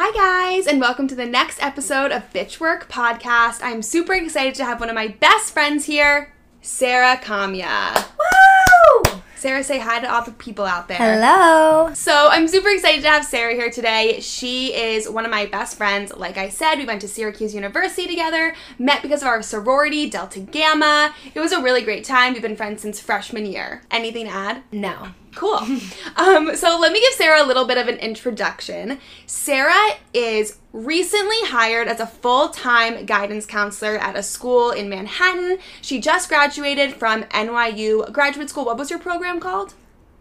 Hi, guys, and welcome to the next episode of Bitch Work Podcast. I'm super excited to have one of my best friends here, Sarah Kamya. Woo! Sarah, say hi to all the people out there. Hello. So, I'm super excited to have Sarah here today. She is one of my best friends. Like I said, we went to Syracuse University together, met because of our sorority, Delta Gamma. It was a really great time. We've been friends since freshman year. Anything to add? No. Cool. Um, so let me give Sarah a little bit of an introduction. Sarah is recently hired as a full time guidance counselor at a school in Manhattan. She just graduated from NYU graduate school. What was your program called?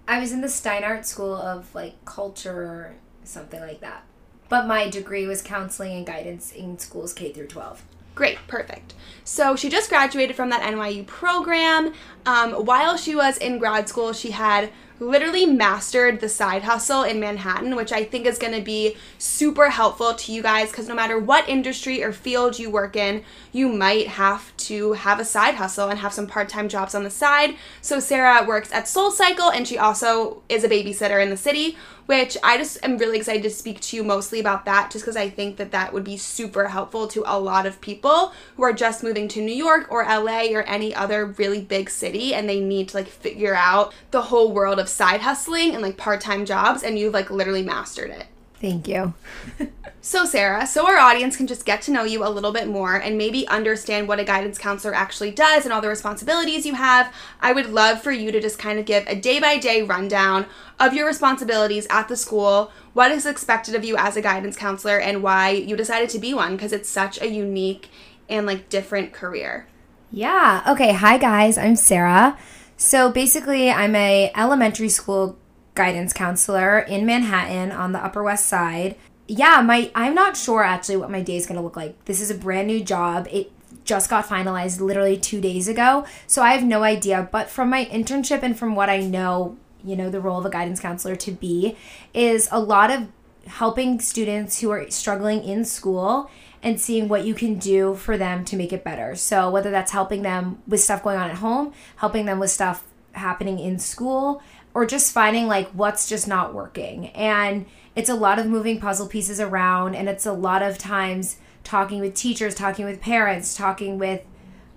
I was in the Steinhardt School of like culture something like that. But my degree was counseling and guidance in schools K through 12. Great, perfect. So she just graduated from that NYU program. Um, while she was in grad school, she had literally mastered the side hustle in Manhattan, which I think is going to be super helpful to you guys because no matter what industry or field you work in, you might have to have a side hustle and have some part time jobs on the side. So Sarah works at Soul Cycle and she also is a babysitter in the city, which I just am really excited to speak to you mostly about that just because I think that that would be super helpful to a lot of people who are just moving to New York or LA or any other really big city and they need to like figure out the whole world of side hustling and like part-time jobs and you've like literally mastered it. Thank you. So, Sarah, so our audience can just get to know you a little bit more and maybe understand what a guidance counselor actually does and all the responsibilities you have, I would love for you to just kind of give a day by day rundown of your responsibilities at the school, what is expected of you as a guidance counselor, and why you decided to be one because it's such a unique and like different career. Yeah. Okay. Hi guys. I'm Sarah. So basically, I'm a elementary school guidance counselor in Manhattan on the Upper West Side. Yeah, my I'm not sure actually what my day is going to look like. This is a brand new job. It just got finalized literally 2 days ago. So I have no idea, but from my internship and from what I know, you know, the role of a guidance counselor to be is a lot of helping students who are struggling in school and seeing what you can do for them to make it better. So, whether that's helping them with stuff going on at home, helping them with stuff happening in school, or just finding like what's just not working. And it's a lot of moving puzzle pieces around, and it's a lot of times talking with teachers, talking with parents, talking with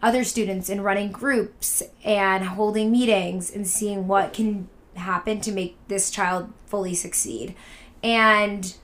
other students, and running groups and holding meetings and seeing what can happen to make this child fully succeed. And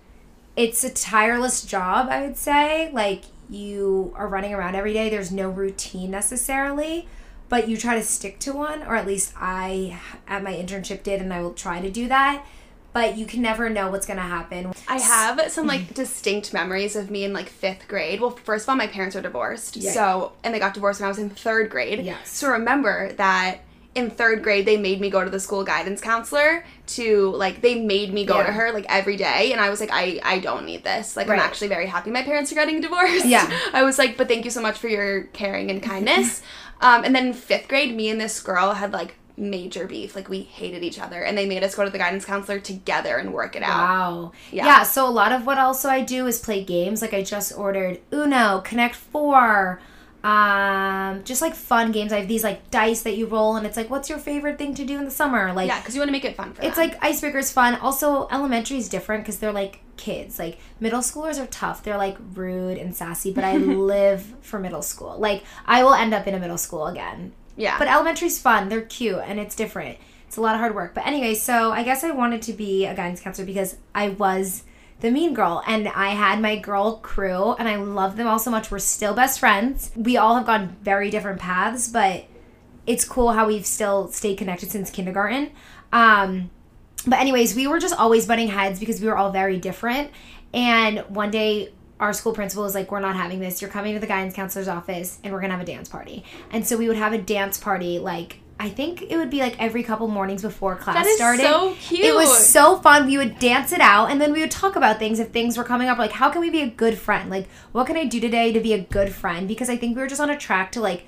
it's a tireless job, I would say. Like you are running around every day, there's no routine necessarily, but you try to stick to one, or at least I at my internship did, and I will try to do that. But you can never know what's gonna happen. I have some like distinct memories of me in like fifth grade. Well, first of all, my parents are divorced. Yeah. So, and they got divorced when I was in third grade. Yes. So remember that in third grade, they made me go to the school guidance counselor to like, they made me go Yeah. to her like every day. And I was like, I, I don't need this. Like, I'm actually very happy my parents are getting divorced. Yeah. I was like, but thank you so much for your caring and kindness. um, and then fifth grade, me and this girl had like, major beef like we hated each other and they made us go to the guidance counselor together and work it out Wow. Yeah. Yeah. So a lot of what also I do is play games. Like I just ordered Uno, Connect Four, um, just like fun games. I have these like dice that you roll, and it's like, what's your favorite thing to do in the summer? Like, yeah because you want to make it fun for it's them. like icebreakers fun. Also, elementary is different because they're like kids. Like middle schoolers are tough. They're like rude and sassy. But I live for middle school. Like I will end up in a middle school again. yeah But elementary's fun. They're cute and it's different. It's a lot of hard work. But anyway, so I guess I wanted to be a guidance counselor because I was the mean girl and I had my girl crew and I love them all so much. We're still best friends. We all have gone very different paths, but it's cool how we've still stayed connected since kindergarten. Um, but anyways, we were just always butting heads because we were all very different. And one day our school principal was like, We're not having this. You're coming to the guidance counselor's office and we're gonna have a dance party. And so we would have a dance party like I think it would be like every couple mornings before class That is started. so cute. It was so fun. We would dance it out and then we would talk about things if things were coming up like how can we be a good friend? Like what can I do today to be a good friend? Because I think we were just on a track to like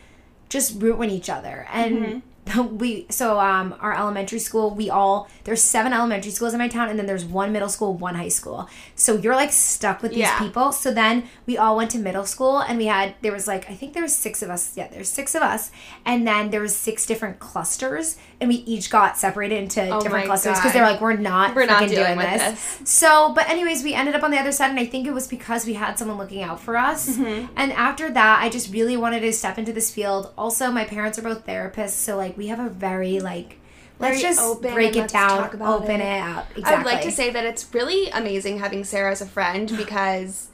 just ruin each other. And mm-hmm. we so um our elementary school we all there's seven elementary schools in my town and then there's one middle school one high school. So you're like stuck with these Yeah. people. So then we all went to middle school and we had there was like i think there was six of us. Yeah there's six of us. And then there was six different clusters and we each got separated into Oh different clusters because they were like we're not We're not dealing doing with this. so but anyways we ended up on the other side and i think it was because we had someone looking out for us Mm-hmm. and after that i just really wanted to step into this field also my parents are both therapists so like we have a very like let's just open break it down open it. it, up exactly I would like to say that it's really amazing having Sarah as a friend because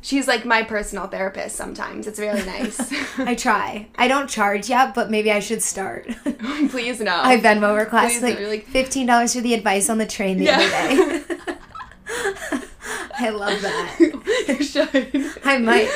she's like my personal therapist sometimes. It's really nice. i try i don't charge yet but maybe i should start Please no. i venmo her class Please, like you're like- $15 for the advice on the train the Yeah. other day i love that you should. i might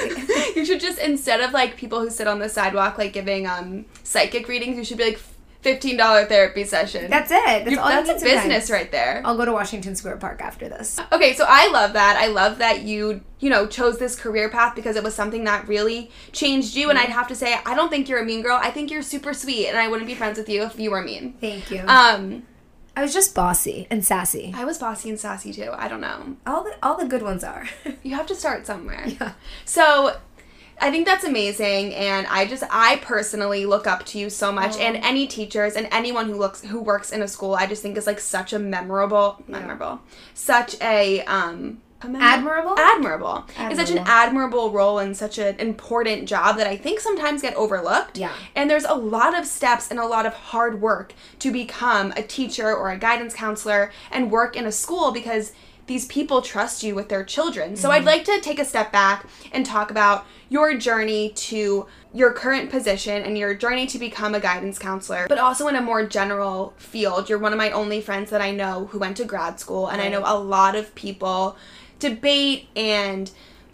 You should just instead of like people who sit on the sidewalk like giving um psychic readings, you should be like fifteen dollar therapy session. that's it that's You- all you that's a sometimes. business right there. i'll go to washington square park after this Okay, so I love that. I love that you, you know, chose this career path because it was something that really changed you. And I'd have to say, I don't think you're a mean girl. I think you're super sweet, and I wouldn't be friends with you if you were mean. thank you Um, i was just bossy and sassy I was bossy and sassy too. I don't know. all the all the good ones are You have to start somewhere. Yeah. So I think that's amazing and I just I personally look up to you so much and any teachers and anyone who looks who works in a school I just think is like such a memorable memorable such a um a mem- Admirable? admirable it's such an Admirable. admirable role and such an important job that I think sometimes get overlooked Yeah. and there's a lot of steps and a lot of hard work to become a teacher or a guidance counselor and work in a school because these people trust you with their children. So I'd like to take a step back and talk about your journey to your current position and your journey to become a guidance counselor, but also in a more general field. You're one of my only friends that I know who went to grad school, and I know a lot of people debate and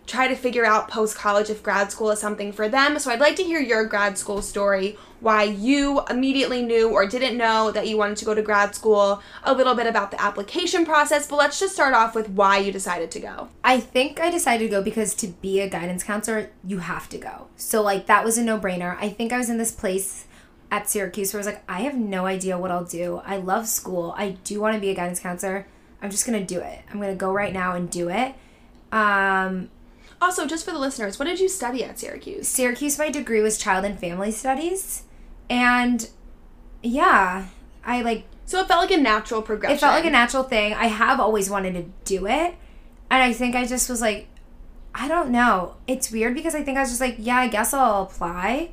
try to figure out post college if grad school is something for them. So I'd like to hear your grad school story, why you immediately knew or didn't know that you wanted to go to grad school, a little bit about the application process, but let's just start off with why you decided to go. I think I decided to go because to be a guidance counselor, you have to go. So like that was a no-brainer. I think I was in this place at Syracuse where I was like, I have no idea what I'll do. I love school. I do want to be a guidance counselor. I'm just gonna do it. I'm gonna go right now and do it. Um, Also, just for the listeners, what did you study at Syracuse? Syracuse, my degree was child and family studies, and yeah, I like So it felt like a natural progression. it felt like a natural thing. I have always wanted to do it. And I think I just was like, I don't know. It's weird because I think I was just like, yeah, I guess I'll apply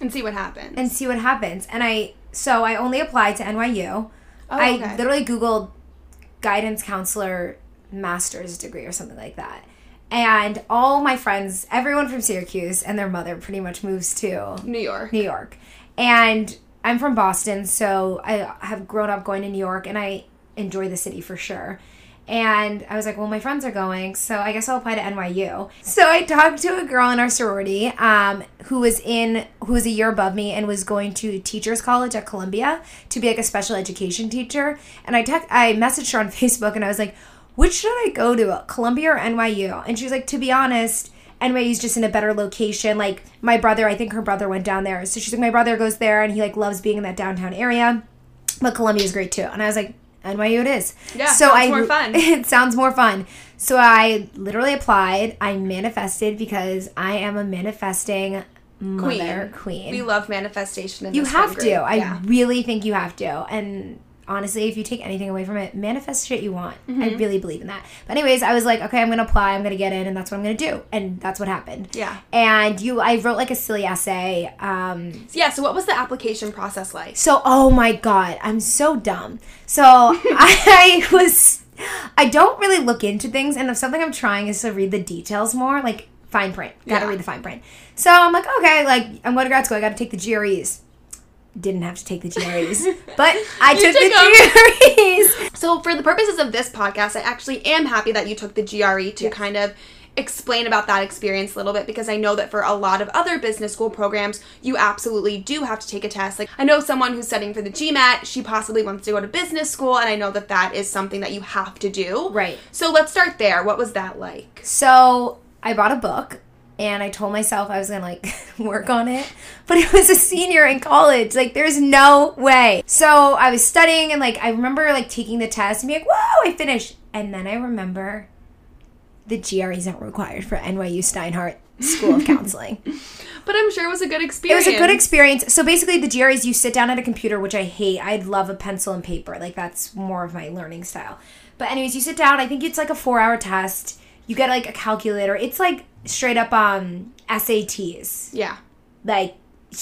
and see what happens. and see what happens. And I, so I only applied to NYU. oh, I literally Googled guidance counselor master's degree or something like that. And all my friends, everyone from Syracuse and their mother pretty much moves to New York. New York. And I'm from Boston, so I have grown up going to New York and I enjoy the city for sure. And I was like, well, my friends are going, so I guess I'll apply to NYU. So I talked to a girl in our sorority um, who was in, who was a year above me and was going to teachers college at Columbia to be like a special education teacher. And I text, I messaged her on Facebook and I was like, which should I go to, Columbia or NYU? And she was like, to be honest, NYU's just in a better location. Like my brother, I think her brother went down there. So she's like, my brother goes there and he like loves being in that downtown area. But Columbia is great too. And I was like, NYU it is. Yeah, so I more fun. it sounds more fun. So I literally applied. I manifested because I am a manifesting mother queen. We love manifestation in you have to. group. I yeah. really think you have to. And honestly, if you take anything away from it, manifest shit you want. I Mm-hmm. really believe in that. But anyways, I was like, okay, I'm gonna apply. I'm gonna get in, and that's what I'm gonna do. And that's what happened. Yeah. And you, I wrote like a silly essay. Um, Yeah, so what was the application process like? so, oh my god, I'm so dumb. So I was, I don't really look into things, and if something I'm trying is to read the details more, like fine print. Gotta Yeah. read the fine print. So I'm like, okay, like I'm going to grad school. I got to take the GREs. Didn't have to take the GREs, but I took took the GREs. So, for the purposes of this podcast, I actually am happy that you took the GRE to kind of explain about that experience a little bit because I know that for a lot of other business school programs, you absolutely do have to take a test. Like, I know someone who's studying for the GMAT, she possibly wants to go to business school, and I know that that is something that you have to do. Right. So, let's start there. What was that like? So I bought a book and I told myself I was gonna like work on it, but it was a senior in college. Like, there's no way. So I was studying, and like I remember like taking the test and being like, "Whoa, I finished!" And then I remember the GREs aren't required for NYU Steinhardt School of Counseling. But I'm sure it was a good experience. It was a good experience. So basically, the GREs, you sit down at a computer, which I hate. I'd love a pencil and paper. Like, that's more of my learning style. But, anyways, you sit down. I think it's like a four hour test. You get like a calculator. It's like straight up um, SATs. Yeah. Like,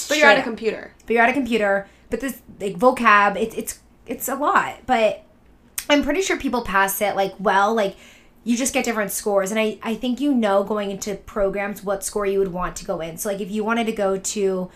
But you're at a up. computer. But you're at a computer. But this, like, vocab, it's, it's, it's a lot. But I'm pretty sure people pass it, like, well. Like, you just get different scores. And I, I think you know going into programs what score you would want to go in. So, like, if you wanted to go to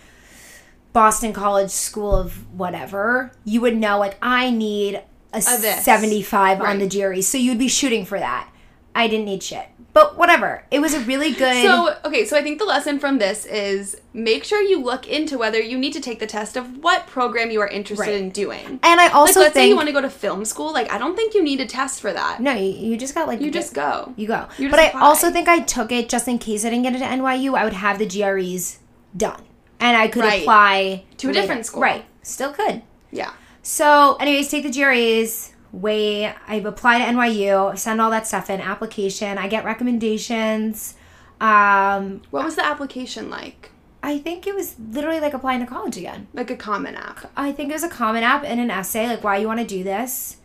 Boston College School of whatever, you would know, like, I need a this. 75 on the jury. So, you'd be shooting for that. I didn't need shit. But whatever. It was a really good. So, okay, so I think the lesson from this is make sure you look into whether you need to take the test of what program you are interested Right. in doing. and I Like, also let's say think. you want to go to film school. Like, I don't think you need a test for that. no, you, you just got like. You just go. You go. You but just I also think I took it just in case I didn't get into NYU. I would have the GREs done, and I could Right. apply To a later. different school. Right. Still could. Yeah. So, anyways, take the GREs. Wait, I apply to NYU. Send all that stuff in. Application. I get recommendations. Um, What was the application like? I think it was literally like applying to college again. Like a common app. I think it was a common app and an essay, like why you want to do this.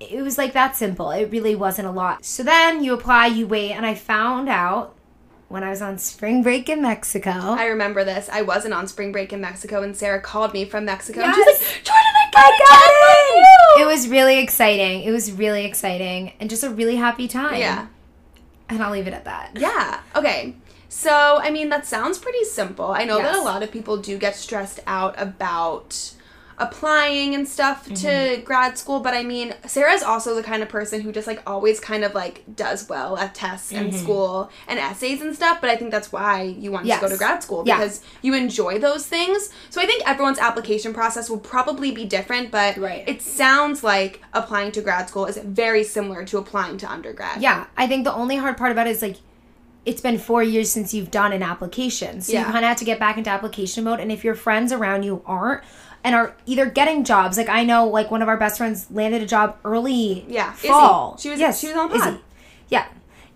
It was like that simple. It really wasn't a lot. So then you apply, you wait, and I found out when I was on spring break in Mexico. I remember this. I wasn't on spring break in Mexico, and Sarah called me from Mexico. And Yes. she's like, Jordan, I got, it! it! It was really exciting. It was really exciting and just a really happy time. Yeah. And I'll leave it at that. Yeah. Okay. So, I mean, that sounds pretty simple. I know that a lot of people do get stressed out about applying and stuff Mm-hmm. to grad school, but I mean, Sarah's also the kind of person who just like always kind of like does well at tests and school and essays and stuff, but I think that's why you want to go Mm-hmm. To grad school Yeah. because you enjoy those things. So, I think everyone's application process will probably be different, but Right. it sounds like applying to grad school is very similar to applying to undergrad. Yeah, I think the only hard part about it is like it's been four years since you've done an application. So you kind of have to get back into application mode. And if your friends around you aren't and are either getting jobs, like I know like one of our best friends landed a job early Yeah, Izzy. She was- yes, she was on pod. Izzy. Yeah.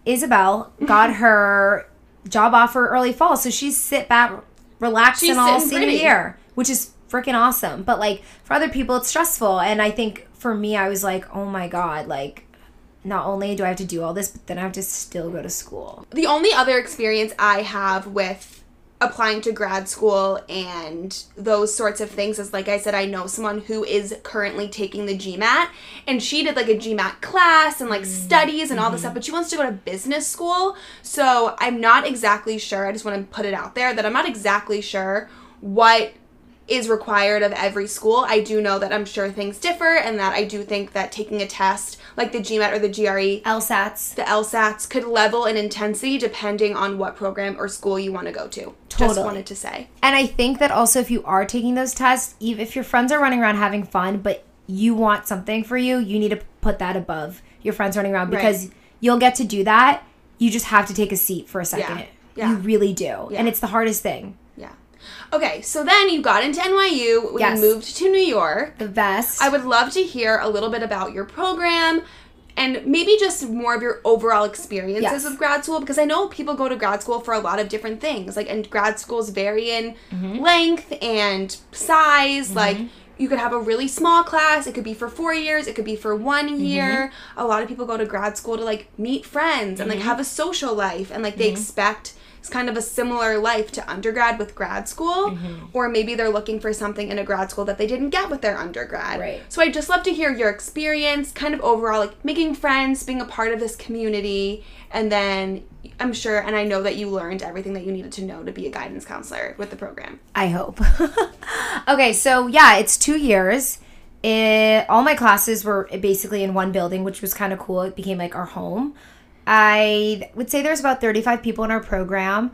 Isabel got her job offer early fall. So she's sit back, relaxed She's and all senior pretty. year, which is freaking awesome. But like for other people, it's stressful. And I think for me, I was like, oh my God, like not only do I have to do all this, but then I have to still go to school. the only other experience I have with applying to grad school and those sorts of things is like I said, I know someone who is currently taking the GMAT and she did like a GMAT class and like mm-hmm. studies and all this mm-hmm. stuff, but she wants to go to business school. So I'm not exactly sure. I just want to put it out there that I'm not exactly sure what is required of every school. I do know that I'm sure things differ and that I do think that taking a test like the GMAT or the GRE LSATs. the LSATs could level in intensity depending on what program or school you want to go to. Totally. Just wanted to say. And I think that also if you are taking those tests, even if your friends are running around having fun, but you want something for you, you need to put that above your friends running around because you'll get to do that. You just have to take a seat for a second. Yeah. You really do. Yeah. And it's the hardest thing. Okay, so then you got into NYU, we Yes. moved to New York. The best. I would love to hear a little bit about your program and maybe just more of your overall experiences Yes. with grad school because I know people go to grad school for a lot of different things. Like and grad schools vary in Mm-hmm. length and size. Like you could have a really small class, it could be for 4 years, it could be for 1 Mm-hmm. year. A lot of people go to grad school to like meet friends and Mm-hmm. like have a social life and like they expect it's kind of a similar life to undergrad with grad school Mm-hmm. or maybe they're looking for something in a grad school that they didn't get with their undergrad Right. so i'd just love to hear your experience kind of overall like making friends being a part of this community and then i'm sure and i know that you learned everything that you needed to know to be a guidance counselor with the program I hope. okay, so yeah, it's two years. It, all my classes were basically in one building, which was kind of cool. It became like our home. I would say there's about 35 people in our program.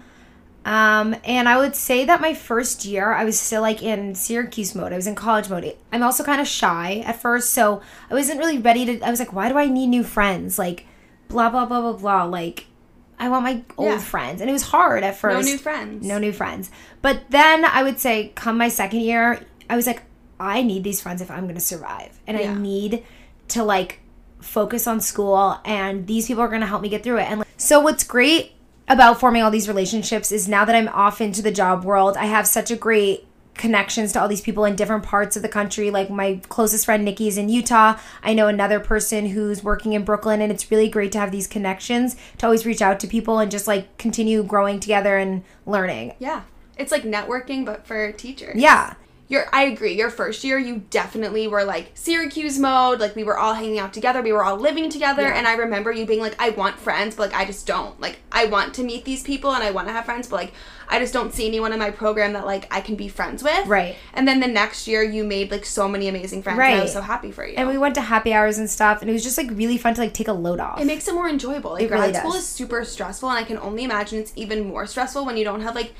Um, and I would say that my first year, I was still like in Syracuse mode. I was in college mode. I'm also kind of shy at first, so I wasn't really ready to. I was like, why do I need new friends? Like, blah blah blah blah blah. Like, I want my old Yeah. friends. And it was hard at first. No new friends. No new friends. But then I would say, come my second year, I was like, I need these friends if I'm going to survive. And Yeah. I need to like focus on school, and these people are going to help me get through it. And like, so, what's great about forming all these relationships is now that I'm off into the job world, I have such a great connections to all these people in different parts of the country. Like my closest friend Nikki is in Utah. I know another person who's working in Brooklyn and it's really great to have these connections to always reach out to people and just like continue growing together and learning. Yeah. It's like networking, but for teachers. Yeah. Your, I agree. Your first year, you definitely were like Syracuse mode. Like we were all hanging out together. We were all living together. Yeah. And I remember you being like, I want friends, but like I just don't. Like I want to meet these people and I want to have friends, but like I just don't see anyone in my program that like I can be friends with. Right. And then the next year, you made like so many amazing friends. And I was so happy for you. And we went to happy hours and stuff and it was just like really fun to like take a load off. it makes it more enjoyable. Like It really grad school does. is super stressful, and I can only imagine it's even more stressful when you don't have like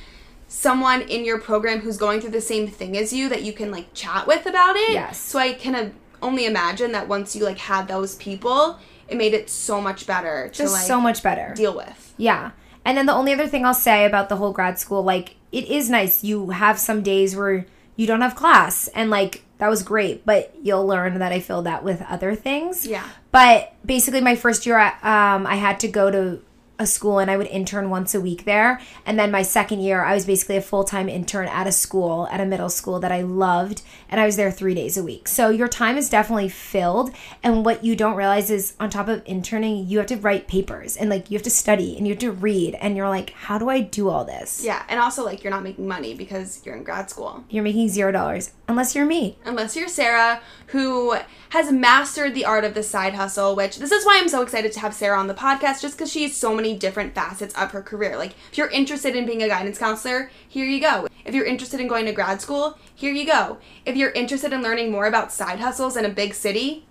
someone in your program who's going through the same thing as you that you can like chat with about it. Yes. So I can uh, only imagine that once you like had those people, it made it so much better to just like so much better. deal with. Yeah. And then the only other thing I'll say about the whole grad school, like, it is nice. You have some days where you don't have class, and like, that was great, but you'll learn that I filled that with other things. Yeah. But basically, my first year, um, I had to go to a school and I would intern once a week there. And then my second year, I was basically a full time intern at a school, at a middle school that I loved. And I was there three days a week. So your time is definitely filled. And what you don't realize is on top of interning, you have to write papers and like you have to study and you have to read. And you're like, how do I do all this? Yeah, and also like you're not making money because you're in grad school. You're making zero dollars unless you're me. unless you're Sarah, who has mastered the art of the side hustle, which this is why I'm so excited to have Sarah on the podcast, just because she has so many different facets of her career. Like, if you're interested in being a guidance counselor, here you go. If you're interested in going to grad school, here you go. If you're interested in learning more about side hustles in a big city,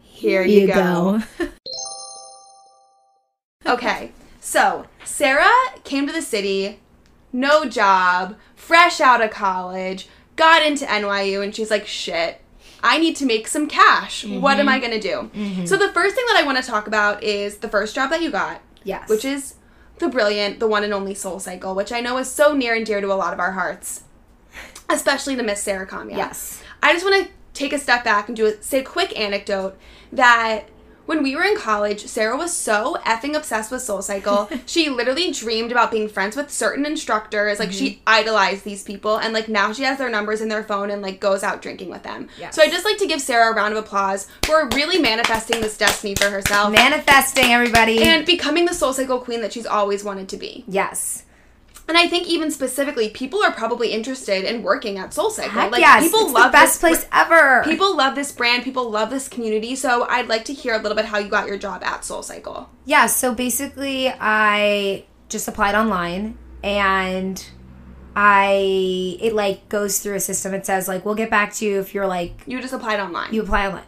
here you, go. Okay, so Sarah came to the city, no job, fresh out of college, got into NYU, and she's like, shit, I need to make some cash. What am I mm-hmm. gonna do? Mm-hmm. So, the first thing that I wanna talk about is the first job that you got, Yes. which is the brilliant, the one and only Soul Cycle, which I know is so near and dear to a lot of our hearts, especially to Miss Sarah Kamya. Yes. I just want to take a step back and do a, say a quick anecdote that when we were in college, Sarah was so effing obsessed with Soul Cycle. she literally dreamed about being friends with certain instructors. Like Mm-hmm. she idolized these people, and like now she has their numbers in their phone and like goes out drinking with them. Yes. So I just like to give Sarah a round of applause for really manifesting this destiny for herself Manifesting, everybody. and becoming the Soul Cycle queen that she's always wanted to be. yes. And I think even specifically, people are probably interested in working at Soul Cycle. Heck like yes. people it's love the best this place ever. People love this brand. People love this community. So I'd like to hear a little bit how you got your job at Soul Cycle. Yeah, so basically, I just applied online and I, it like goes through a system. It says, like, we'll get back to you if you're like, You just applied online. you apply online.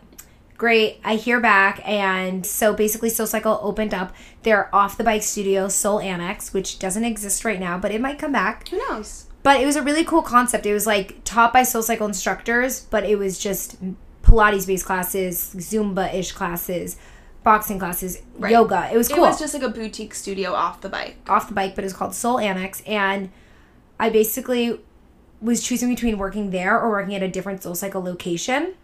Great. I hear back. And so basically, Soul Cycle opened up their off the bike studio, Soul Annex, which doesn't exist right now, but it might come back. Who knows? But it was a really cool concept. It was like taught by Soul Cycle instructors, but it was just Pilates based classes, Zumba ish classes, boxing classes, Right. yoga. It was cool It was just like a boutique studio off the bike. off the bike, but it was called Soul Annex. And I basically was choosing between working there or working at a different Soul Cycle location.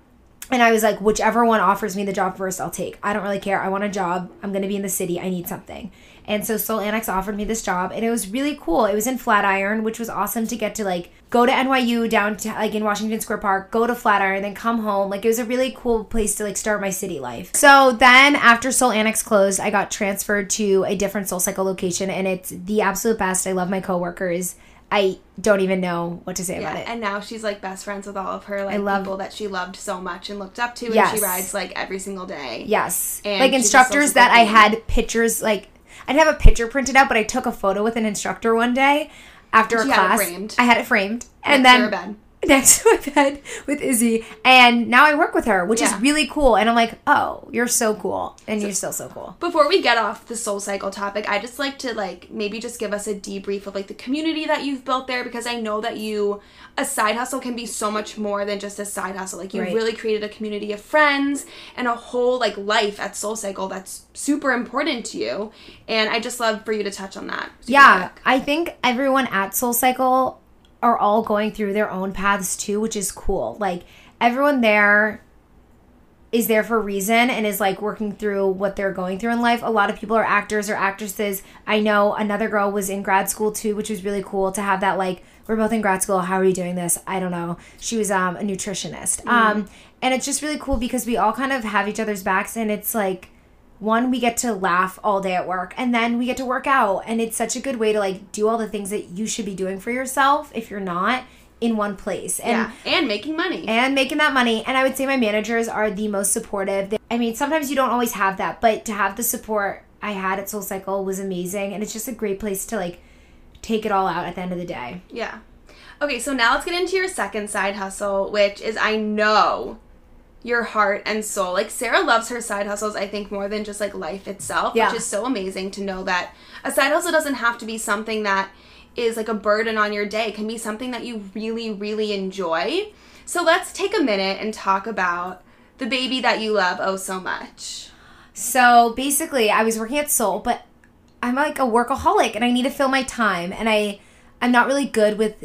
And I was like, whichever one offers me the job first, I'll take. I don't really care. I want a job. I'm going to be in the city. I need something. And so Soul Annex offered me this job, and it was really cool. It was in Flatiron, which was awesome to get to like go to NYU down to like in Washington Square Park, go to Flatiron, then come home. Like it was a really cool place to like start my city life. So then after Soul Annex closed, I got transferred to a different Soul Cycle location, and it's the absolute best. I love my coworkers. I don't even know what to say Yeah, about it. and now she's like best friends with all of her like love- people that she loved so much and looked up to, and Yes. she rides like every single day. Yes. And like instructors that I had pictures like I'd have a picture printed out, but I took a photo with an instructor one day after And a had class. framed. I had it framed. And her then. Next to my bed with Izzy, and now I work with her, which Yeah. is really cool. And I'm like, oh, you're so cool, and you're still so cool. Before we get off the soul cycle topic, I just like to like maybe just give us a debrief of like the community that you've built there because I know that you a side hustle can be so much more than just a side hustle. Like you Right. really created a community of friends and a whole like life at Soul Cycle that's super important to you. And I just love for you to touch on that. Yeah, quick. I think everyone at Soul Cycle are all going through their own paths too, which is cool. Like everyone there is there for a reason and is like working through what they're going through in life. A lot of people are actors or actresses. I know another girl was in grad school too, which was really cool to have that like we're both in grad school. How are you doing this? I don't know. She was um, a nutritionist. Um, and it's just really cool because we all kind of have each other's backs and it's like one we get to laugh all day at work and then we get to work out. And it's such a good way to like do all the things that you should be doing for yourself if you're not in one place. And yeah, and making money. and making that money. And i would say my managers are the most supportive. They- i mean sometimes you don't always have that but to have the support i had at soul cycle was amazing. And it's just a great place to like take it all out at the end of the day. Yeah. Okay, so now let's get into your second side hustle, which is I know your heart and soul. Like Sarah loves her side hustles, I think, more than just like life itself, Yeah. which is so amazing to know that a side hustle doesn't have to be something that is like a burden on your day. It can be something that you really, really enjoy. So let's take a minute and talk about the baby that you love oh so much. So basically, I was working at Soul, but I'm like a workaholic and I need to fill my time and I I'm not really good with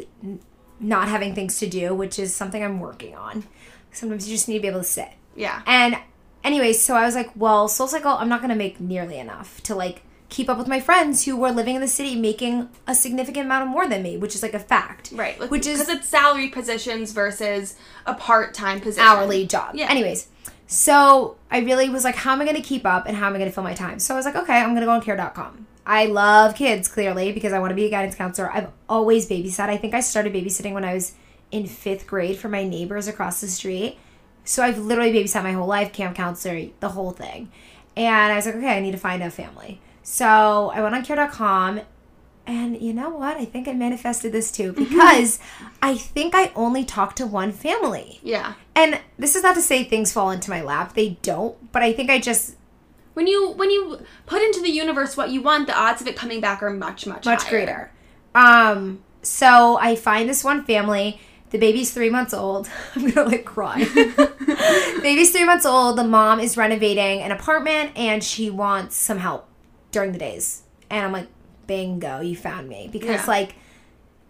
not having things to do, which is something I'm working on. Sometimes you just need to be able to sit. Yeah. And anyways, so I was like, well, Soul Cycle, I'm not going to make nearly enough to like keep up with my friends who were living in the city making a significant amount of more than me, which is like a fact. Right. Like, Which is because it's salary positions versus a part time position. hourly job. Yeah. Anyways, so I really was like, how am I going to keep up and how am I going to fill my time? So I was like, okay, I'm going to go on care.com. I love kids clearly because I want to be a guidance counselor. I've always babysat. I think I started babysitting when I was in fifth grade for my neighbors across the street. So I've literally babysat my whole life, camp counselor, the whole thing. And I was like, okay, I need to find a family. So I went on care.com and you know what? I think I manifested this too because I think I only talked to one family. Yeah. And this is not to say things fall into my lap. They don't, but I think I just When you when you put into the universe what you want, the odds of it coming back are much much much higher. greater. Um so I find this one family. The baby's three months old. I'm gonna like cry. baby's three months old. The mom is renovating an apartment and she wants some help during the days. And I'm like, bingo, you found me. Because Yeah. like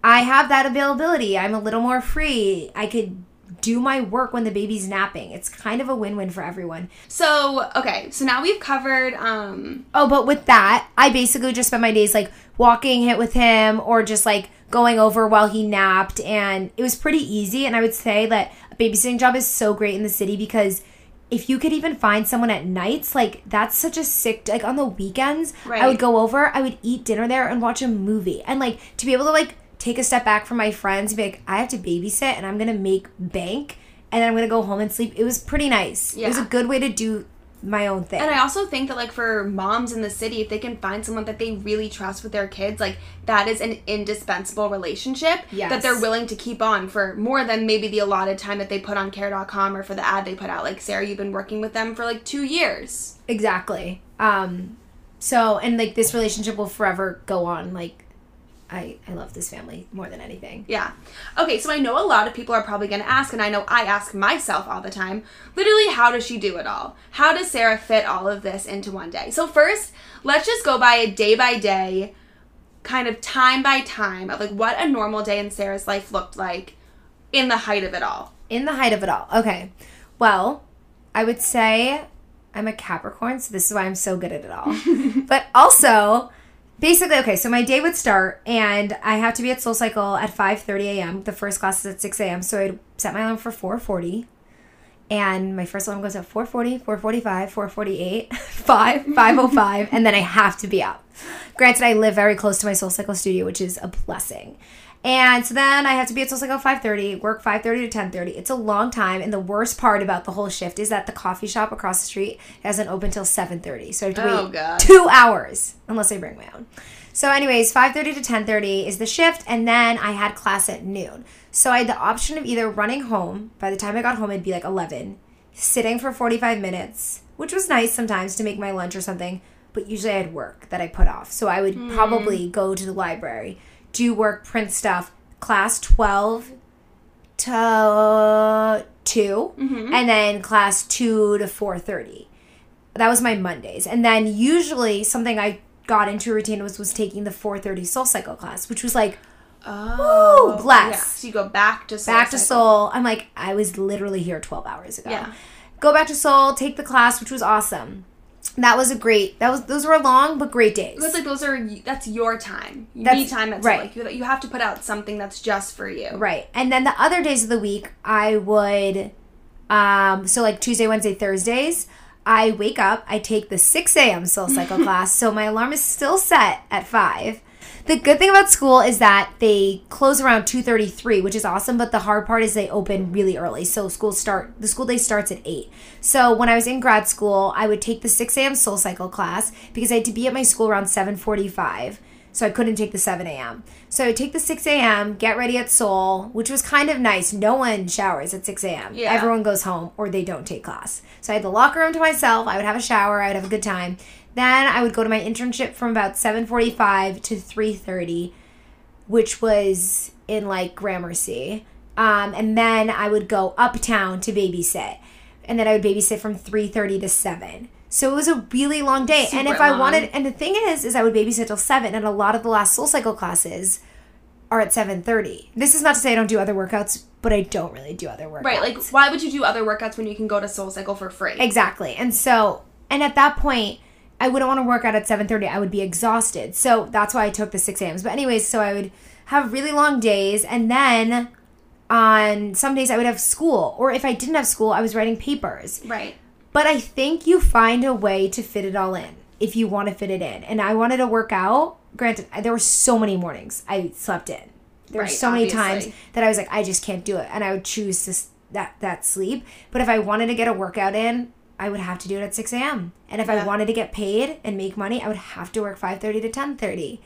I have that availability. I'm a little more free. I could do my work when the baby's napping. It's kind of a win-win for everyone. So okay, so now we've covered um Oh, but with that, I basically just spent my days like walking hit with him or just like going over while he napped and it was pretty easy and I would say that a babysitting job is so great in the city because if you could even find someone at nights, like that's such a sick like on the weekends, Right. I would go over, I would eat dinner there and watch a movie. And like to be able to like take a step back from my friends and be like, I have to babysit and I'm gonna make bank and then I'm gonna go home and sleep. It was pretty nice. It was a good way to do my own thing. and I also think that like for moms in the city, if they can find someone that they really trust with their kids, like that is an indispensable relationship Yes. that they're willing to keep on for more than maybe the allotted time that they put on care.com or for the ad they put out. Like Sarah, you've been working with them for like two years. Exactly. Um so and like this relationship will forever go on. Like I I love this family more than anything. Yeah. Okay, so I know a lot of people are probably going to ask, and I know I ask myself all the time literally, how does she do it all? How does Sarah fit all of this into one day? So, first, let's just go by a day by day, kind of time by time of like what a normal day in Sarah's life looked like in the height of it all. In the height of it all. Okay. Well, I would say I'm a Capricorn, so this is why I'm so good at it all. but also, basically, okay, so my day would start and I have to be at Soul Cycle at 5:30 a.m. The first class is at 6 a.m. So I'd set my alarm for 4:40. And my first alarm goes at 4:40, 4:45, 4:48, 5, 5:05, and then I have to be up. Granted, I live very close to my Soul Cycle studio, which is a blessing. And so then I have to be at Cycle 5:30, work 5:30 to 10:30. It's a long time, and the worst part about the whole shift is that the coffee shop across the street doesn't open till 7:30. So I have to Oh, wait God. two hours unless I bring my own. So, anyways, 5:30 to 10:30 is the shift, and then I had class at noon. So I had the option of either running home. By the time I got home, it'd be like 11, sitting for 45 minutes, which was nice sometimes to make my lunch or something. But usually I had work that I put off, so I would hmm. probably go to the library, do work, print stuff. Class 12 to 2 mm-hmm. and then class 2 to 4.30 that was my mondays and then usually something i got into a routine was was taking the 4.30 soul cycle class which was like Oh, bless. Yeah. So you go back to soul back to cycle. soul i'm like i was literally here 12 hours ago Yeah. go back to soul take the class which was awesome that was a great that was those were long but great days It's like those are that's your time. That's- need time that's right. like you, you have to put out something that's just for you. Right. And then the other days of the week, I would, um, so like Tuesday, Wednesday, Thursdays, I wake up, I take the 6 a.m. soul cycle class. So my alarm is still set at 5. The good thing about school is that they close around 2:33, which is awesome, but the hard part is they open really early. So school start the school day starts at 8. So when I was in grad school, I would take the 6 a.m. soul cycle class because I had to be at my school around 7:45 so I couldn't take the 7 a.m. So I would take the 6 a.m., get ready at Soul, which was kind of nice. No one showers at 6 a.m. Yeah. Everyone goes home or they don't take class. So I had the locker room to myself. I would have a shower. I would have a good time. Then I would go to my internship from about 7:45 to 3:30, which was in like Gramercy. Um, and then I would go uptown to babysit, and then I would babysit from 3:30 to 7. So it was a really long day. and Super if I wanted, and the thing is, is I would babysit till seven, and a lot of the last Soul Cycle classes are at 7:30. This is not to say I don't do other workouts, but I don't really do other workouts. Right. Like, why would you do other workouts when you can go to Soul Cycle for free? Exactly. And so, and at that point, I wouldn't want to work out at 7.30. I would be exhausted. So that's why I took the 6 a.m.s. But anyways, so I would have really long days. And then on some days I would have school. Or if I didn't have school, I was writing papers. Right. But I think you find a way to fit it all in if you want to fit it in. And I wanted to work out. Granted, there were so many mornings I slept in. There were Right, so many times that I was like, I just can't do it, and I would choose to that that sleep. But if I wanted to get a workout in, I would have to do it at six a.m. And if I wanted to get paid and make money, I would have to work five thirty to ten thirty.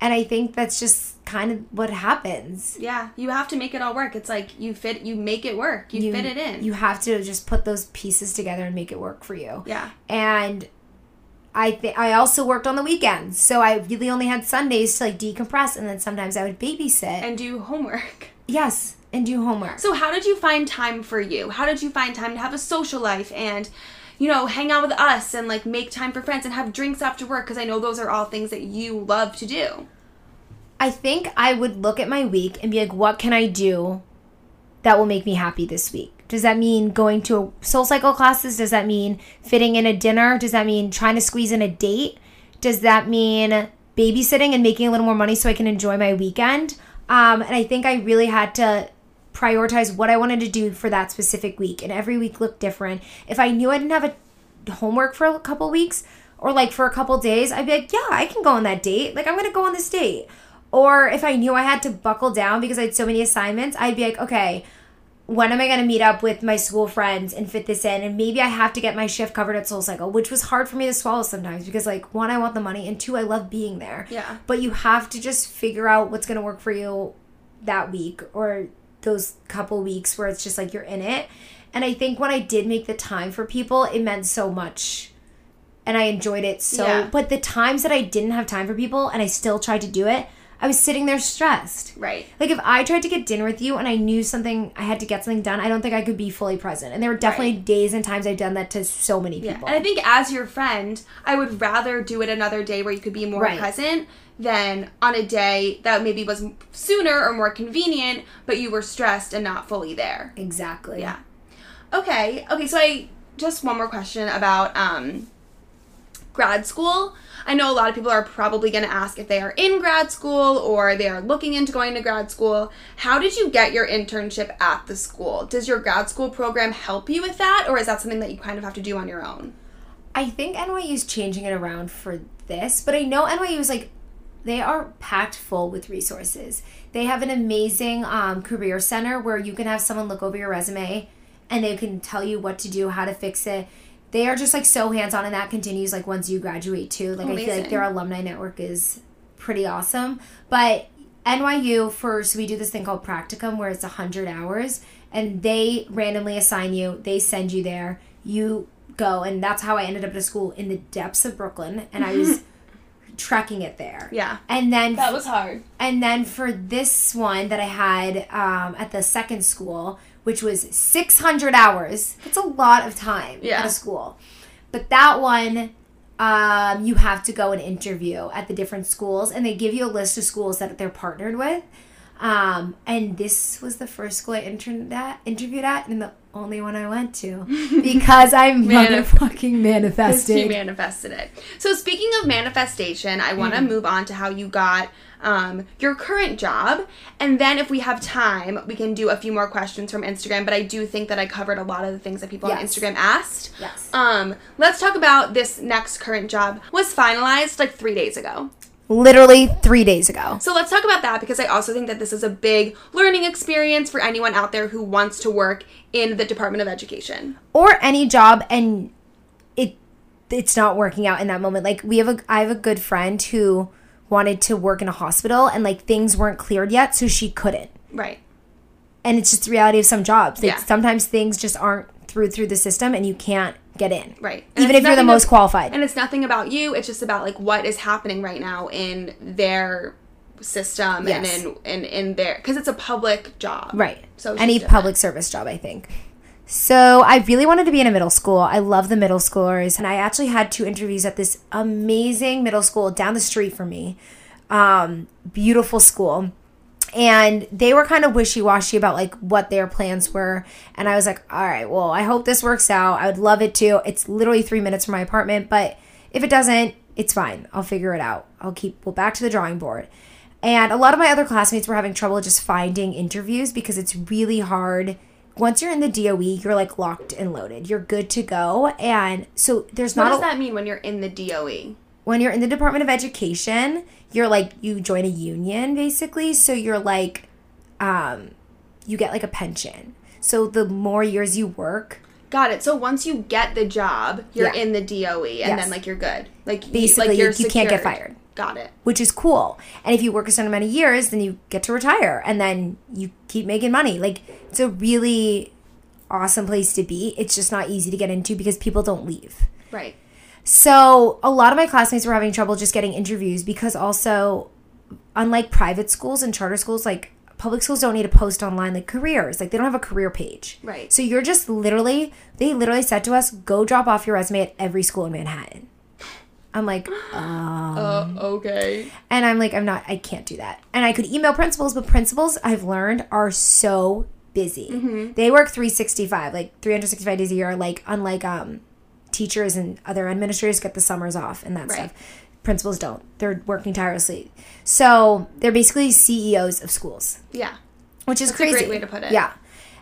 And I think that's just kind of what happens. Yeah. You have to make it all work. It's like you fit, you make it work. You, fit it in. You have to just put those pieces together and make it work for you. yeah. and I th- I also worked on the weekends, so I really only had Sundays to like decompress, and then sometimes I would babysit. And do homework. yes, and do homework. So how did you find time for you? How did you find time to have a social life and you know, hang out with us and like make time for friends and have drinks after work because I know those are all things that you love to do. I think I would look at my week and be like, what can I do that will make me happy this week? Does that mean going to a soul cycle classes? Does that mean fitting in a dinner? Does that mean trying to squeeze in a date? Does that mean babysitting and making a little more money so I can enjoy my weekend? Um, and I think I really had to prioritize what I wanted to do for that specific week. And every week looked different. If I knew I didn't have a homework for a couple weeks or like for a couple days, I'd be like, yeah, I can go on that date. Like, I'm going to go on this date. Or if I knew I had to buckle down because I had so many assignments, I'd be like, okay, when am I going to meet up with my school friends and fit this in? And maybe I have to get my shift covered at Soul Cycle, which was hard for me to swallow sometimes because, like, one, I want the money, and two, I love being there. Yeah. But you have to just figure out what's going to work for you that week or those couple weeks where it's just like you're in it. And I think when I did make the time for people, it meant so much. And I enjoyed it so. Yeah. But the times that I didn't have time for people and I still tried to do it, I was sitting there stressed. Right. Like if I tried to get dinner with you and I knew something, I had to get something done, I don't think I could be fully present. And there were definitely Right. days and times I've done that to so many Yeah. people. And I think as your friend, I would rather do it another day where you could be more Right. present than on a day that maybe was sooner or more convenient, but you were stressed and not fully there. exactly. Yeah. Okay. Okay. So I just one more question about um, grad school. I know a lot of people are probably going to ask if they are in grad school or they are looking into going to grad school. How did you get your internship at the school? Does your grad school program help you with that, or is that something that you kind of have to do on your own? I think NYU is changing it around for this, but I know NYU is like they are packed full with resources. They have an amazing um, career center where you can have someone look over your resume and they can tell you what to do, how to fix it. They are just like so hands on, and that continues like once you graduate too. Like I feel like their alumni network is pretty awesome. But NYU first, we do this thing called practicum where it's 100 hours and they randomly assign you, they send you there. You go and that's how I ended up at a school in the depths of Brooklyn and I was trekking it there. Yeah. And then That was hard. and then for this one that I had um, at the second school, which was 600 hours, that's a lot of time Yeah. at a school. But that one, um, you have to go and interview at the different schools, and they give you a list of schools that they're partnered with. Um, and this was the first school I interned at, interviewed at, and the only one I went to because I Manif- motherfucking manifesting. She manifested. manifested it. So speaking of manifestation, I want to Mm-hmm. move on to how you got um, your current job, and then if we have time, we can do a few more questions from Instagram. But I do think that I covered a lot of the things that people on Instagram asked. Yes. Um, let's talk about this next current job. Was finalized like three days ago. Literally three days ago. So let's talk about that because I also think that this is a big learning experience for anyone out there who wants to work in the Department of Education. or any job and it it's not working out in that moment like we have a i have a good friend who wanted to work in a hospital and like things weren't cleared yet so she couldn't Right. and it's just the reality of some jobs like Yeah. sometimes things just aren't through through the system and you can't get in Right. And even if you're the most to- qualified And it's nothing about you. It's just about like what is happening right now in their system Yes. and in in in their because it's a public job. right So any different. public service job i think so i really wanted to be in a middle school i love the middle schoolers and i actually had two interviews at this amazing middle school down the street from me um, beautiful school and they were kind of wishy-washy about like what their plans were. And i was like all right well i hope this works out. I would love it to. It's literally three minutes from my apartment but if it doesn't it's fine. I'll figure it out. I'll keep well back to the drawing board. And a lot of my other classmates were having trouble just finding interviews because it's really hard. Once you're in the DOE you're like locked and loaded. You're good to go. And so there's What not What does a, that mean when you're in the? DOE? When you're in the Department of Education, you're like you join a union basically, so you're like um you get like a pension. So the more years you work, Got it. So once you get the job, you're Yeah. in the DOE, and Yes. then like you're good. Like you- Basically, like, you're you- you can't get fired. Got it. which is cool. And if you work a certain amount of years, then you get to retire and then you keep making money. Like it's a really awesome place to be. It's just not easy to get into because people don't leave. Right. So a lot of my classmates were having trouble just getting interviews because also, unlike private schools and charter schools, like public schools don't need to post online like careers. Like they don't have a career page. Right. So you're just literally, they literally said to us, go drop off your resume at every school in Manhattan. I'm like, Uh, okay. and I'm like, I'm not, I can't do that. And I could email principals, but principals I've learned are so busy. Mm-hmm. They work 365, like 365 days a year, like unlike um, teachers and other administrators get the summers off and that Right. stuff. Principals don't. They're working tirelessly. So they're basically CEOs of schools Yeah. which is That's a crazy. great way to put it. Yeah.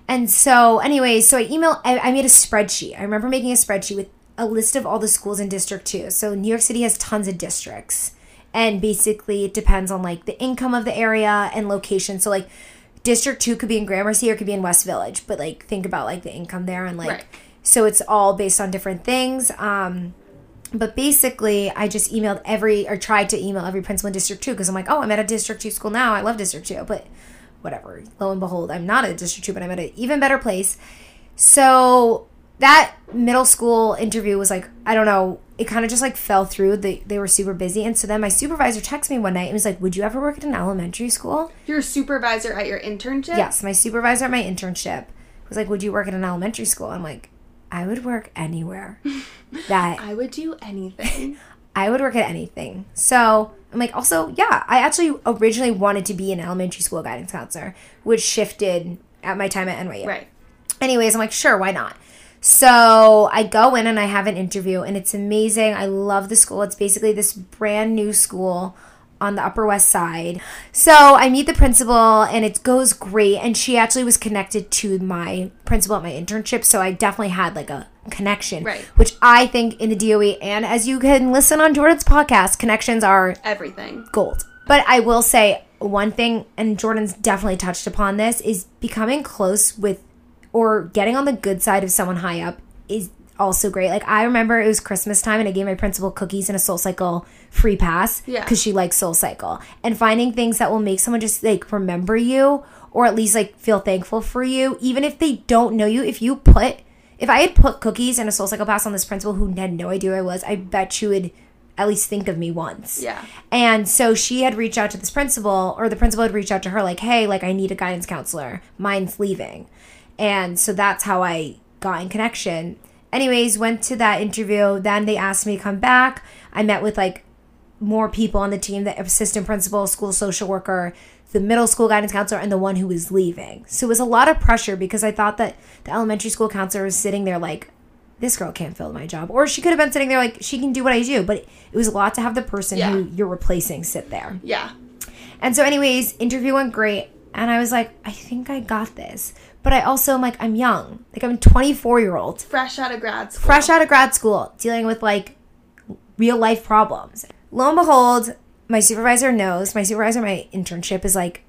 And so, anyways, so I emailed, I, I made a spreadsheet. I remember making a spreadsheet with a list of all the schools in District 2. So, New York City has tons of districts. And basically, it depends on like the income of the area and location. So, like, District 2 could be in Gramercy or it could be in West Village. But, like, think about like the income there and like, Right. So it's all based on different things. Um, but basically, I just emailed every or tried to email every principal in District 2 because I'm like, oh, I'm at a District 2 school now. I love District 2. But whatever. Lo and behold, I'm not at a District 2, but I'm at an even better place. So that middle school interview was like, I don't know, it kind of just like fell through. They, they were super busy. And so then my supervisor texted me one night and was like, Would you ever work at an elementary school? Your supervisor at your internship? Yes, my supervisor at my internship was like, Would you work at an elementary school? I'm like, I would work anywhere that I would do anything. I would work at anything. So I'm like, also, yeah, I actually originally wanted to be an elementary school guidance counselor, which shifted at my time at NYU. right. Anyways, I'm like, sure, why not? So I go in and I have an interview, and it's amazing. I love the school. It's basically this brand new school on the Upper West Side. So I meet the principal, and it goes great. And she actually was connected to my principal at my internship, so I definitely had like a connection, Right. Which I think in the DOE, and as you can listen on Jordan's podcast, connections are Everything. gold. But I will say one thing, and Jordan's definitely touched upon this, is becoming close with or getting on the good side of someone high up is also great. Like I remember it was Christmas time and I gave my principal cookies and a Soul Cycle free pass Yeah. because she likes Soul Cycle. And finding things that will make someone just like remember you or at least like feel thankful for you, even if they don't know you. If you put, if I had put cookies and a Soul Cycle pass on this principal who had no idea who I was, I bet she would at least think of me once. Yeah. And so she had reached out to this principal, or the principal had reached out to her, like, hey, like, I need a guidance counselor. Mine's leaving. And so that's how I got in connection. Anyways, went to that interview. Then they asked me to come back. I met with like more people on the team the assistant principal, school social worker, the middle school guidance counselor, and the one who was leaving. So it was a lot of pressure because I thought that the elementary school counselor was sitting there like, this girl can't fill my job. Or she could have been sitting there like, she can do what I do. But it was a lot to have the person Yeah. who you're replacing sit there. Yeah. And so, anyways, interview went great. And I was like, I think I got this. But I also am like, I'm young. Like, I'm 24 year old, Fresh out of grad school. fresh out of grad school, dealing with like real life problems. Lo and behold, my supervisor knows. My supervisor, my internship is like,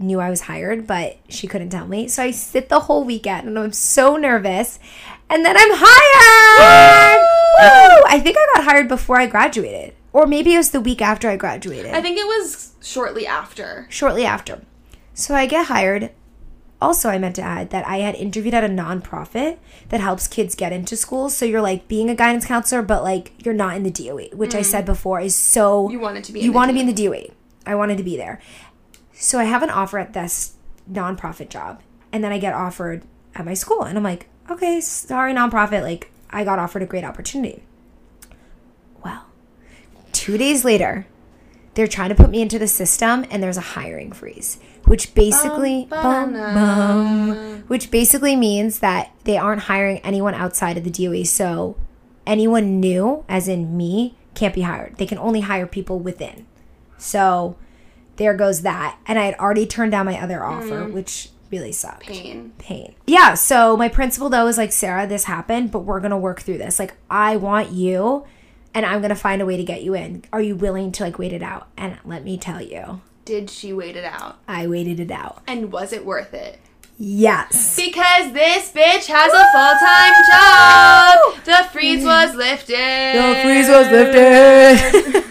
knew I was hired, but she couldn't tell me. So I sit the whole weekend and I'm so nervous. And then I'm hired. Woo! I think I got hired before I graduated. Or maybe it was the week after I graduated I think it was shortly after. shortly after. So I get hired. Also, I meant to add that I had interviewed at a nonprofit that helps kids get into schools. So you're like being a guidance counselor, but like you're not in the DOE, which I said before is so. Mm. You wanted to be You want to be in the DOE. I wanted to be there. So I have an offer at this nonprofit job, and then I get offered at my school, and I'm like, okay, sorry, nonprofit. Like I got offered a great opportunity. Well, two days later, they're trying to put me into the system and there's a hiring freeze which basically bum, bum, which basically means that they aren't hiring anyone outside of the DOE so anyone new as in me can't be hired. They can only hire people within. So there goes that. And i had already turned down my other offer mm. which really sucked. Pain. pain. Yeah, so my principal though was like, Sarah, this happened, but we're gonna work through this. Like, I want you and I'm gonna find a way to get you in. Are you willing to like wait it out? And let me tell you, Did she wait it out? I waited it out. And was it worth it? Yes. Because this bitch has a full time job. The freeze mm. was lifted. The freeze was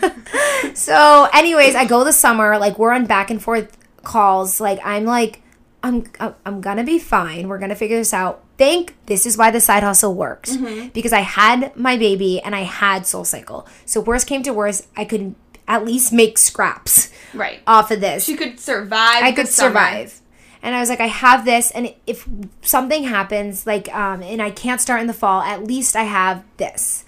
lifted. so, anyways, I go the summer. Like we're on back and forth calls. Like I'm like, I'm I'm gonna be fine. We're gonna figure this out. Think this is why the side hustle works because I had my baby and I had Soul Cycle. So worst came to worst, I could at least make scraps Right. off of this. She could survive. I could summer. survive. And I was like, I have this, and if something happens, like, um, and I can't start in the fall, at least I have this.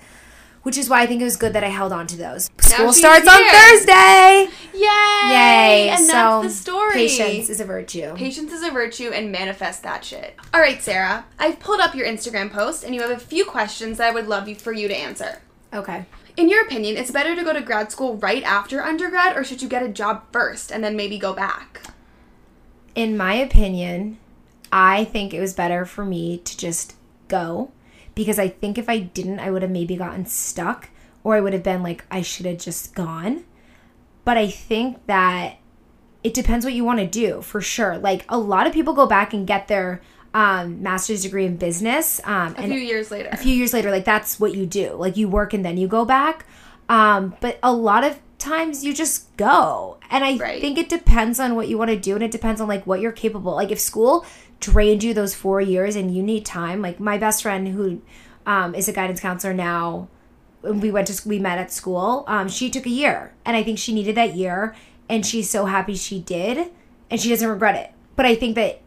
Which is why I think it was good that I held on to those. School starts on. Thursday. Yay! Yay! And so that's the story. Patience is a virtue. Patience is a virtue and manifest that shit. All right, Sarah. I've pulled up your Instagram post and you have a few questions that I would love you for you to answer. Okay. In your opinion, it's better to go to grad school right after undergrad or should you get a job first and then maybe go back? In my opinion, I think it was better for me to just go because I think if I didn't, I would have maybe gotten stuck or I would have been like, I should have just gone. But I think that it depends what you want to do for sure. Like a lot of people go back and get their um, master's degree in business. Um, A few years later. a few years later, like that's what you do. Like you work and then you go back. Um, but a lot of times you just go. And I Right. think it depends on what you want to do and it depends on like what you're capable. Like if school drained you those four years and you need time, like my best friend who um, is a guidance counselor now, we went to we met at school. Um, she took a year, and I think she needed that year, and she's so happy she did, and she doesn't regret it. But I think that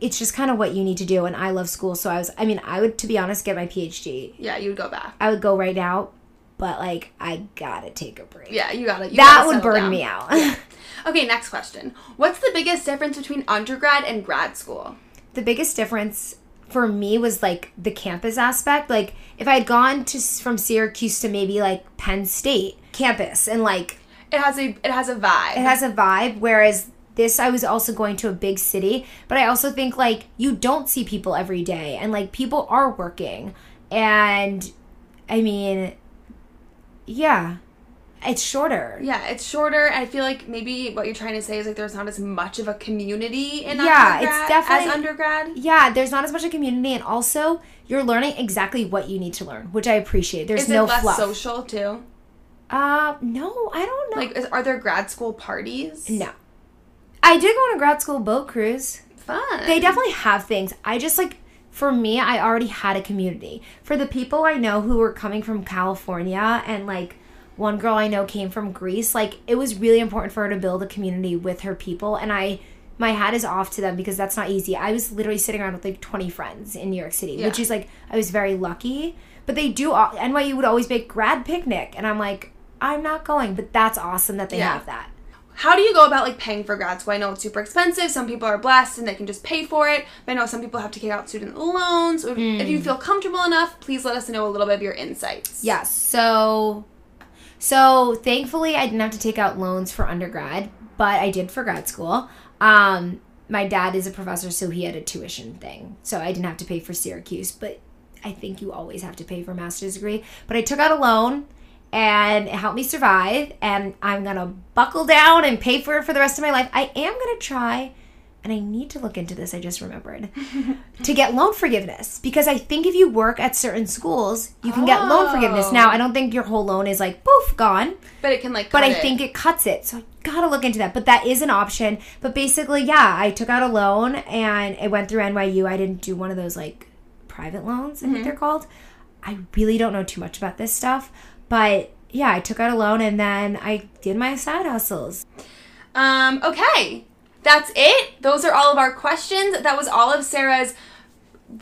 it's just kind of what you need to do, and I love school, so I was. I mean, I would, to be honest, get my PhD. yeah, you would go back. I would go right now, but like I gotta take a break. Yeah, you gotta. You that gotta would burn down. me out. Okay, next question. What's the biggest difference between undergrad and grad school? the biggest difference for me was like the campus aspect. Like if I had gone to from Syracuse to maybe like Penn State campus and like It has a it has a vibe. it has a vibe whereas this i was also going to a big city but i also think like you don't see people every day and like people are working and i mean yeah It's shorter. Yeah, it's shorter. I feel like maybe what you're trying to say is like there's not as much of a community in Yeah, it's definitely- as undergrad. Yeah, there's not as much a community, and also you're learning exactly what you need to learn, which I appreciate. There's Is no it less fluff. social too? Uh, no, I don't know. Like, is, are there grad school parties? no. I did go on a grad school boat cruise. Fun. They definitely have things. I just like for me, I already had a community. For the people I know who were coming from California and like one girl I know came from Greece, like it was really important for her to build a community with her people and I my hat is off to them because that's not easy. I was literally sitting around with like 20 friends in New York City, which is like I was very lucky. But they do NYU would always make grad picnic and I'm like I'm not going, but that's awesome that they Yeah. have that. How do you go about like paying for grad school? I know it's super expensive. Some people are blessed and they can just pay for it. But I know some people have to take out student loans. If- If Hmm. you feel comfortable enough, please let us know a little bit of your insights. Yes. So so thankfully I didn't have to take out loans for undergrad, but I did for grad school. Um my dad is a professor so he had a tuition thing. So I didn't have to pay for Syracuse, but I think you always have to pay for a master's degree. But I took out a loan and it helped me survive and I'm to buckle down and pay for it for the rest of my life. I am to try and I need to look into this, I just remembered, to get loan forgiveness. Because I think if you work at certain schools, you can get loan forgiveness. Oh. Now, I don't think your whole loan is like, poof, gone. But it can like. But I it. think it cuts it. So I gotta look into that. But that is an option. But basically, yeah, I took out a loan and it went through NYU. I didn't do one of those like private loans, I think they're called. I really don't know too much about this stuff. But yeah, I took out a loan and then I did my side hustles. Um, okay. That's it. Those are all of our questions. That was all of Sarah's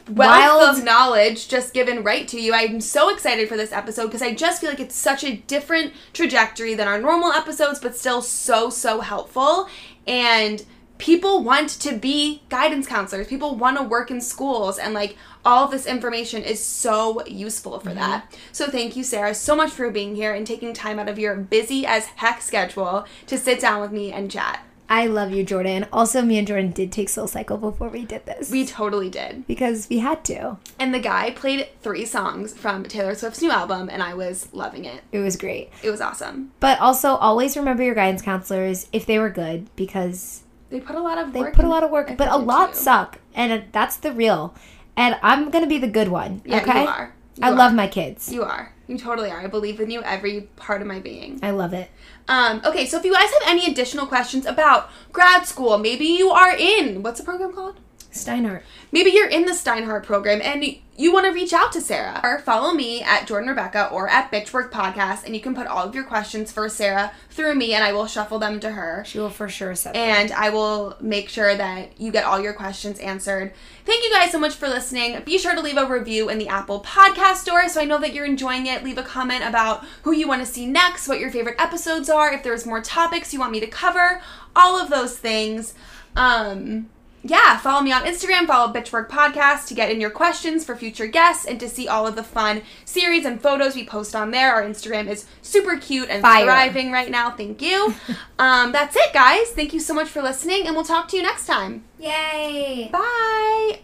wealth Wild- of knowledge just given right to you. I'm so excited for this episode because I just feel like it's such a different trajectory than our normal episodes, but still so, so helpful. And people want to be guidance counselors. People want to work in schools and like all of this information is so useful for mm-hmm. that. So thank you Sarah so much for being here and taking time out of your busy as heck schedule to sit down with me and chat. I love you, Jordan. Also, me and Jordan did take Soul Cycle before we did this. We totally did. because we had to. And the guy played three songs from Taylor Swift's new album, and I was loving it. It was great. It was awesome. But also, always remember your guidance counselors if they were good because They put a lot of they work. put a lot of work, but a lot do. suck, and that's the real. And I'm gonna be the good one. Yeah, okay, you are. You I are. love my kids. You are. You totally are. I believe in you every part of my being. I love it. Um, okay, so if you guys have any additional questions about grad school, maybe you are in what's the program called? Steinhardt. Maybe you're in the Steinhardt program and you want to reach out to Sarah. Or follow me at Jordan Rebecca or at Bitchwork Podcast, and you can put all of your questions for Sarah through me, and I will shuffle them to her. She will for sure set. and I will make sure that you get all your questions answered. Thank you guys so much for listening. Be sure to leave a review in the Apple Podcast Store so I know that you're enjoying it. Leave a comment about who you want to see next, what your favorite episodes are, if there's more topics you want me to cover, all of those things. Um, yeah, follow me on Instagram, follow Bitchwork Podcast to get in your questions for future guests and to see all of the fun series and photos we post on there. Our Instagram is super cute and Fire. thriving right now. Thank you. um, that's it, guys. Thank you so much for listening, and we'll talk to you next time. Yay! Bye.